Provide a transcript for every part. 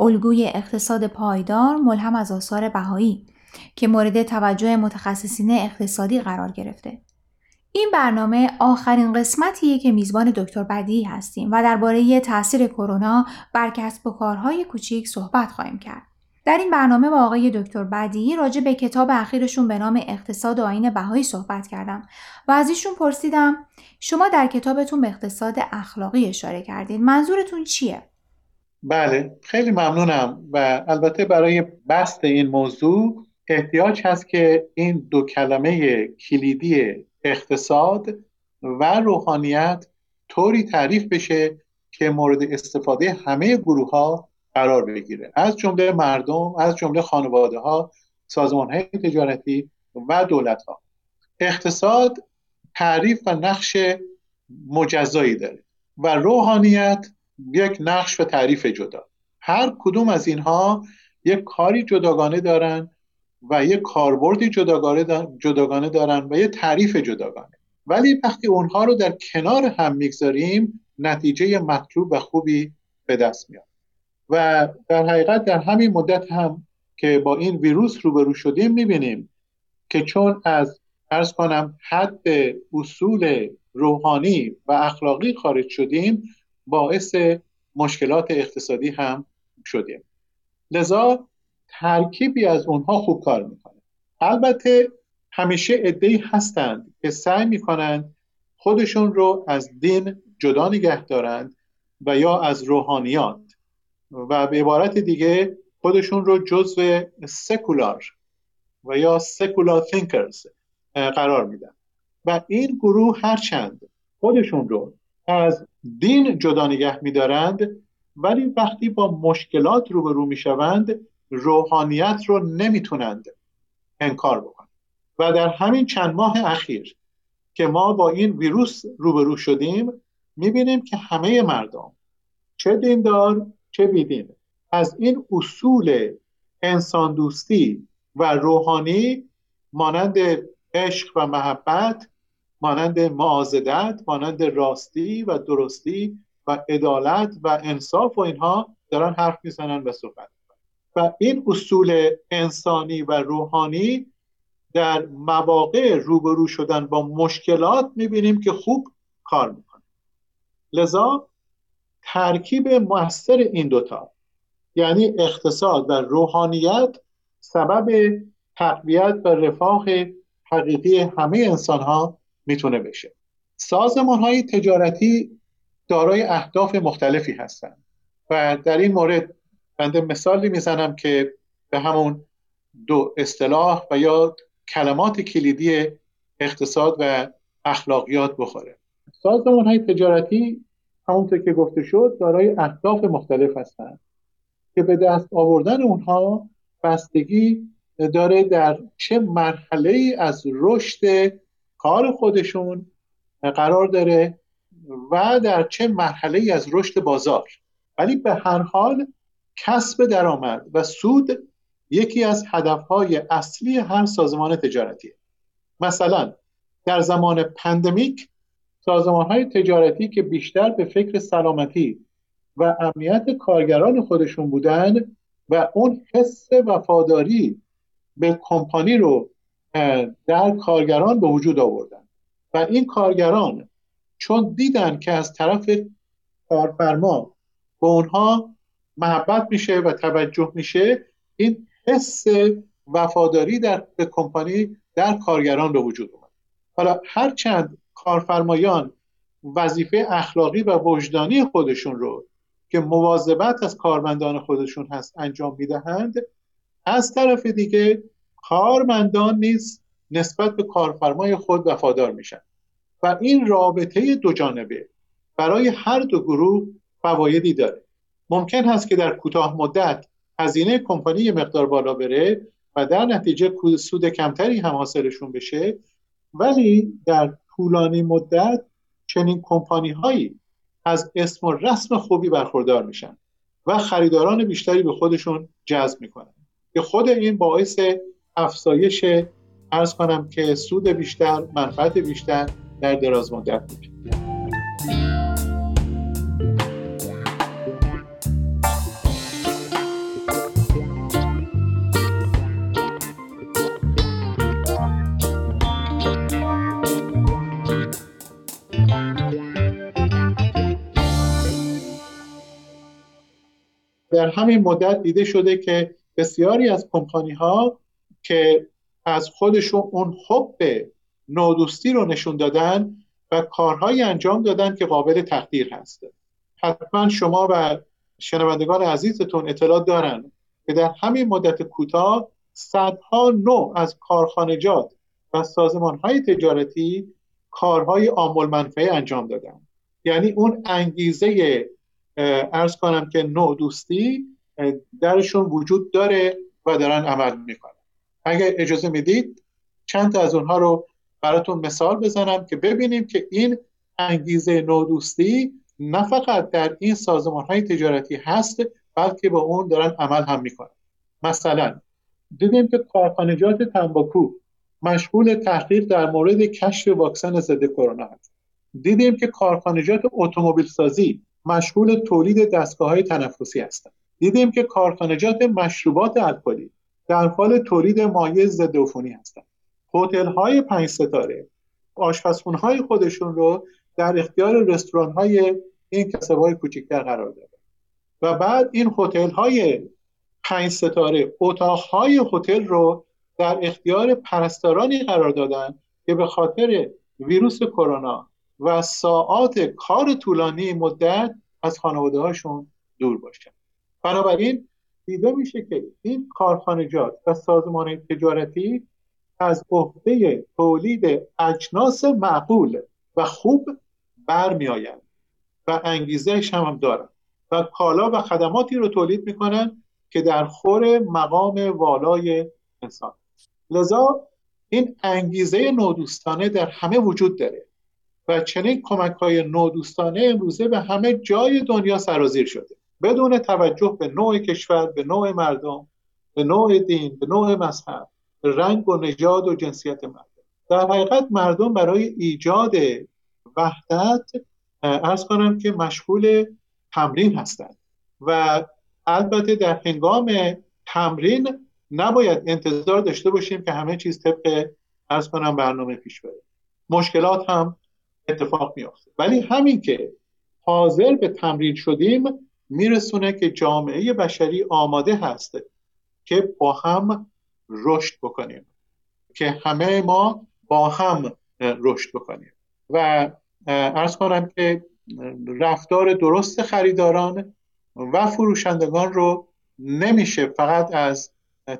الگوی اقتصاد پایدار ملهم از آثار بهایی که مورد توجه متخصصین اقتصادی قرار گرفته. این برنامه آخرین قسمتیه که میزبان دکتر بدی هستیم و درباره تاثیر کرونا بر کسب و کارهای کوچیک صحبت خواهیم کرد. در این برنامه با آقای دکتر بدی راجع به کتاب اخیرشون به نام اقتصاد و آین بهایی صحبت کردم و از ایشون پرسیدم شما در کتابتون به اقتصاد اخلاقی اشاره کردین منظورتون چیه بله خیلی ممنونم و البته برای بست این موضوع احتیاج هست که این دو کلمه کلیدی اقتصاد و روحانیت طوری تعریف بشه که مورد استفاده همه گروه ها قرار بگیره. از جمله مردم از جمله خانواده ها سازمان های تجارتی و دولت ها اقتصاد تعریف و نقش مجزایی داره و روحانیت یک نقش و تعریف جدا. هر کدوم از اینها یک کاری جداگانه دارن و یک کاربردی جداگانه دارن و یک تعریف جداگانه. ولی وقتی اونها رو در کنار هم می‌گذاریم نتیجه مطلوب و خوبی به دست میاد. و در حقیقت در همین مدت هم که با این ویروس روبرو شدیم می‌بینیم که چون از ارز کنم حد اصول روحانی و اخلاقی خارج شدیم باعث مشکلات اقتصادی هم شدیم لذا ترکیبی از اونها خوب کار می‌کنه. البته همیشه ادهی هستند که سعی می‌کنند خودشون رو از دین جدا نگه دارند و یا از روحانیات. و به عبارت دیگه خودشون رو جزو سکولار و یا سکولار تینکرز قرار میدن. و این گروه هرچند خودشون رو از دین جدا نگه میدارند ولی وقتی با مشکلات روبرو می‌شوند روحانیت رو نمی‌تونند انکار بکنند. و در همین چند ماه اخیر که ما با این ویروس روبرو شدیم می‌بینیم که همه مردم چه دیندار چه بیدین. از این اصول انسان دوستی و روحانی مانند عشق و محبت مانند معازدت مانند راستی و درستی و عدالت و انصاف و اینها دارن حرف می‌زنن و صحبت و این اصول انسانی و روحانی در مواقع روبرو شدن با مشکلات می‌بینیم که خوب کار می‌کنه. لذا ترکیب موثر این دوتا یعنی اقتصاد و روحانیت سبب تقویت و رفاه حقیقی همه انسان ها می‌تونه بشه. سازمان های تجارتی دارای اهداف مختلفی هستند و در این مورد بنده مثالی می‌زنم که به همون دو اصطلاح و یا کلمات کلیدی اقتصاد و اخلاقیات بخوره. سازمان های تجارتی همونطور که گفته شد دارای اهداف مختلف هستند که به دست آوردن اونها بستگی داره در چه مرحله از رشد کار خودشون قرار داره و در چه مرحله از رشد بازار. ولی به هر حال کسب درآمد و سود یکی از هدفهای اصلی هر سازمان تجارتی مثلا در زمان پندمیک سازمان های تجارتی که بیشتر به فکر سلامتی و امنیت کارگران خودشون بودن و اون حس وفاداری به کمپانی رو در کارگران به وجود آوردن. و این کارگران چون دیدن که از طرف کارفرما به اونها محبت میشه و توجه میشه این حس وفاداری در به کمپانی در کارگران به وجود اومد. حالا هرچند کارفرمایان وظیفه اخلاقی و وجدانی خودشون رو که مواظبت از کارمندان خودشون هست انجام می‌دهند از طرف دیگه کارمندان نیز نسبت به کارفرمای خود وفادار میشن و این رابطه دو جانبه برای هر دو گروه فوایدی داره. ممکن هست که در کوتاه مدت هزینه کمپانی یه مقدار بالا بره و در نتیجه سود کمتری هم حاصلشون بشه ولی در طولانی مدت چنین کمپانی هایی از اسم و رسم خوبی برخوردار میشن و خریداران بیشتری به خودشون جذب می‌کنن. که خود این باعث افزایش ارز کنم که سود بیشتر منفعت بیشتر در دراز مدت میشه در همین مدت دیده شده که بسیاری از کمپانی ها که از خودشون اون حب نودوستی رو نشون دادن و کارهایی انجام دادن که قابل تقدیر هست. حتما شما و شنوندگان عزیزتون اطلاع دارن که در همین مدت کوتاه صدها نوع از کارخانجات و سازمان های تجارتی کارهای آمول منفعه انجام دادن. یعنی اون انگیزه ارز کنم که نوع دوستی درشون وجود داره و دارن عمل می‌کنن. اگر اجازه می‌دید چند تا از اونها رو براتون مثال بزنم که ببینیم که این انگیزه نودوستی نه فقط در این سازمان های تجارتی هست بلکه با اون دارن عمل هم می‌کنن. مثلا دیدیم که کارخانجات تنباکو مشغول تحقیق در مورد کشف واکسن ضد کرونا هست. دیدیم که کارخانجات اتومبیل سازی مشغول تولید دستگاه های تنفسی هستند. دیدیم که کارخانجات مشروبات الکلی در حال تولید مایع ضد عفونی هستند. هتل های پنج ستاره آشپزخونه های خودشون رو در اختیار رستوران های این کسب های کوچکتر قرار داده. و بعد این هتل های پنج ستاره اتاق های هتل رو در اختیار پرستارانی قرار دادن که به خاطر ویروس کرونا و ساعات کار طولانی مدت از خانواده هاشون دور باشن. بنابراین دیده میشه که این کارخانجات و سازمان تجارتی از عهده تولید اجناس معقول و خوب برمیآیند و انگیزهش هم, هم دارن و کالا و خدماتی رو تولید می‌کنن که در خور مقام والای انسان. لذا این انگیزه نودوستانه در همه وجود داره و چنین کمک های نودوستانه امروزه به همه جای دنیا سرازیر شده. بدون توجه به نوع کشور به نوع مردم به نوع دین به نوع مذهب رنگ و نژاد و جنسیت مردم. در حقیقت مردم برای ایجاد وحدت ارز کنم که مشغول تمرین هستند. و البته در هنگام تمرین نباید انتظار داشته باشیم که همه چیز طبق ارز کنم برنامه پیش بره. مشکلات هم اتفاق میافته. ولی همین که حاضر به تمرین شدیم میرسونه که جامعه بشری آماده هست که با هم رشد بکنیم که همه ما با هم رشد بکنیم. و ارز کنم که رفتار درست خریداران و فروشندگان رو نمیشه فقط از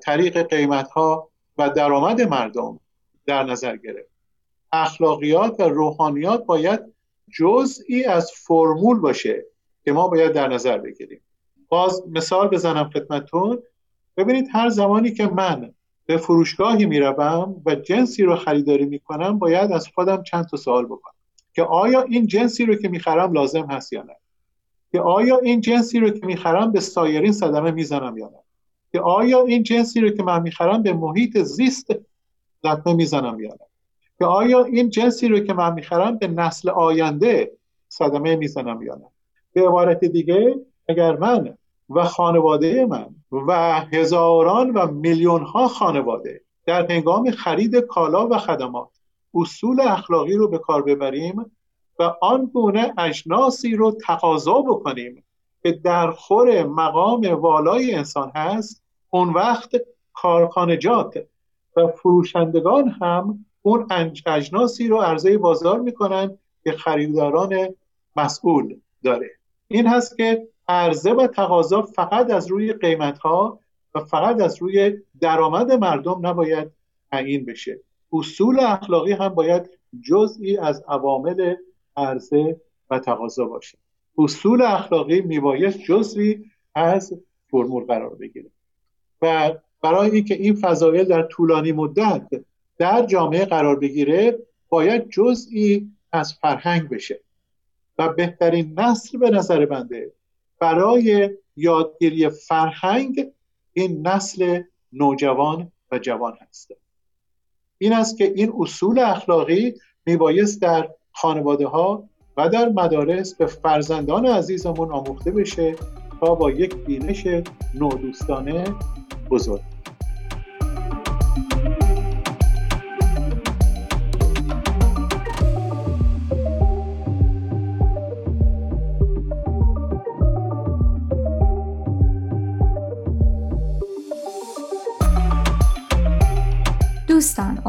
طریق قیمت ها و درآمد مردم در نظر گرفت. اخلاقیات و روحانیات باید جزئی از فرمول باشه که ما باید در نظر بگیریم. باز مثال بزنم خدمتون ببینید هر زمانی که من به فروشگاهی می‌روم و جنسی رو خریداری می‌کنم باید از خودم چند تا سوال بکنم. که آیا این جنسی رو که می‌خرم لازم هست یا نه؟ که آیا این جنسی رو که می‌خرم به سایرین صدمه می‌زنم یا نه؟ که آیا این جنسی رو که من می‌خرم به محیط زیست لطمه می‌زنم یا نه؟ که آیا این جنسی رو که من می‌خرم به نسل آینده صدمه می‌زنم یا نه؟ به عبارت دیگه اگر من و خانواده من و هزاران و میلیون ها خانواده در هنگام خرید کالا و خدمات اصول اخلاقی رو به کار ببریم و آن گونه اجناسی رو تقاضا بکنیم که در خور مقام والای انسان هست اون وقت کارخانجات و فروشندگان هم اون اجناسی رو عرضه بازار می‌کنن که خریداران مسئول داره. این هست که عرضه و تقاضا فقط از روی قیمت ها و فقط از روی درآمد مردم نباید تعیین بشه. اصول اخلاقی هم باید جزئی از عوامل عرضه و تقاضا باشه. اصول اخلاقی میبایست جزئی از فرمول قرار بگیره. و برای اینکه این فضایل در طولانی مدت در جامعه قرار بگیره باید جزئی از فرهنگ بشه. و بهترین نسل به نظر بنده. برای یادگیری فرهنگ این نسل نوجوان و جوان هست. این است که این اصول اخلاقی میبایست در خانواده ها و در مدارس به فرزندان عزیزمون آموخته بشه تا با یک بینش نودوستانه بزرگ.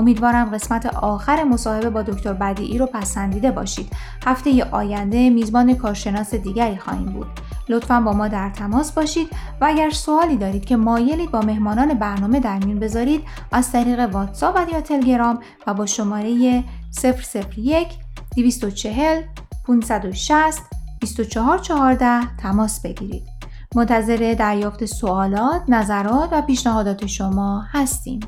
امیدوارم قسمت آخر مصاحبه با دکتر بدیعی رو پسندیده باشید. هفته آینده میزبان کارشناس دیگری خواهیم بود. لطفا با ما در تماس باشید و اگر سوالی دارید که مایلید با مهمانان برنامه در میون بذارید از طریق واتساپ یا تلگرام و با شماره 001 240 560 2414 تماس بگیرید. منتظر دریافت سوالات، نظرات و پیشنهادات شما هستیم.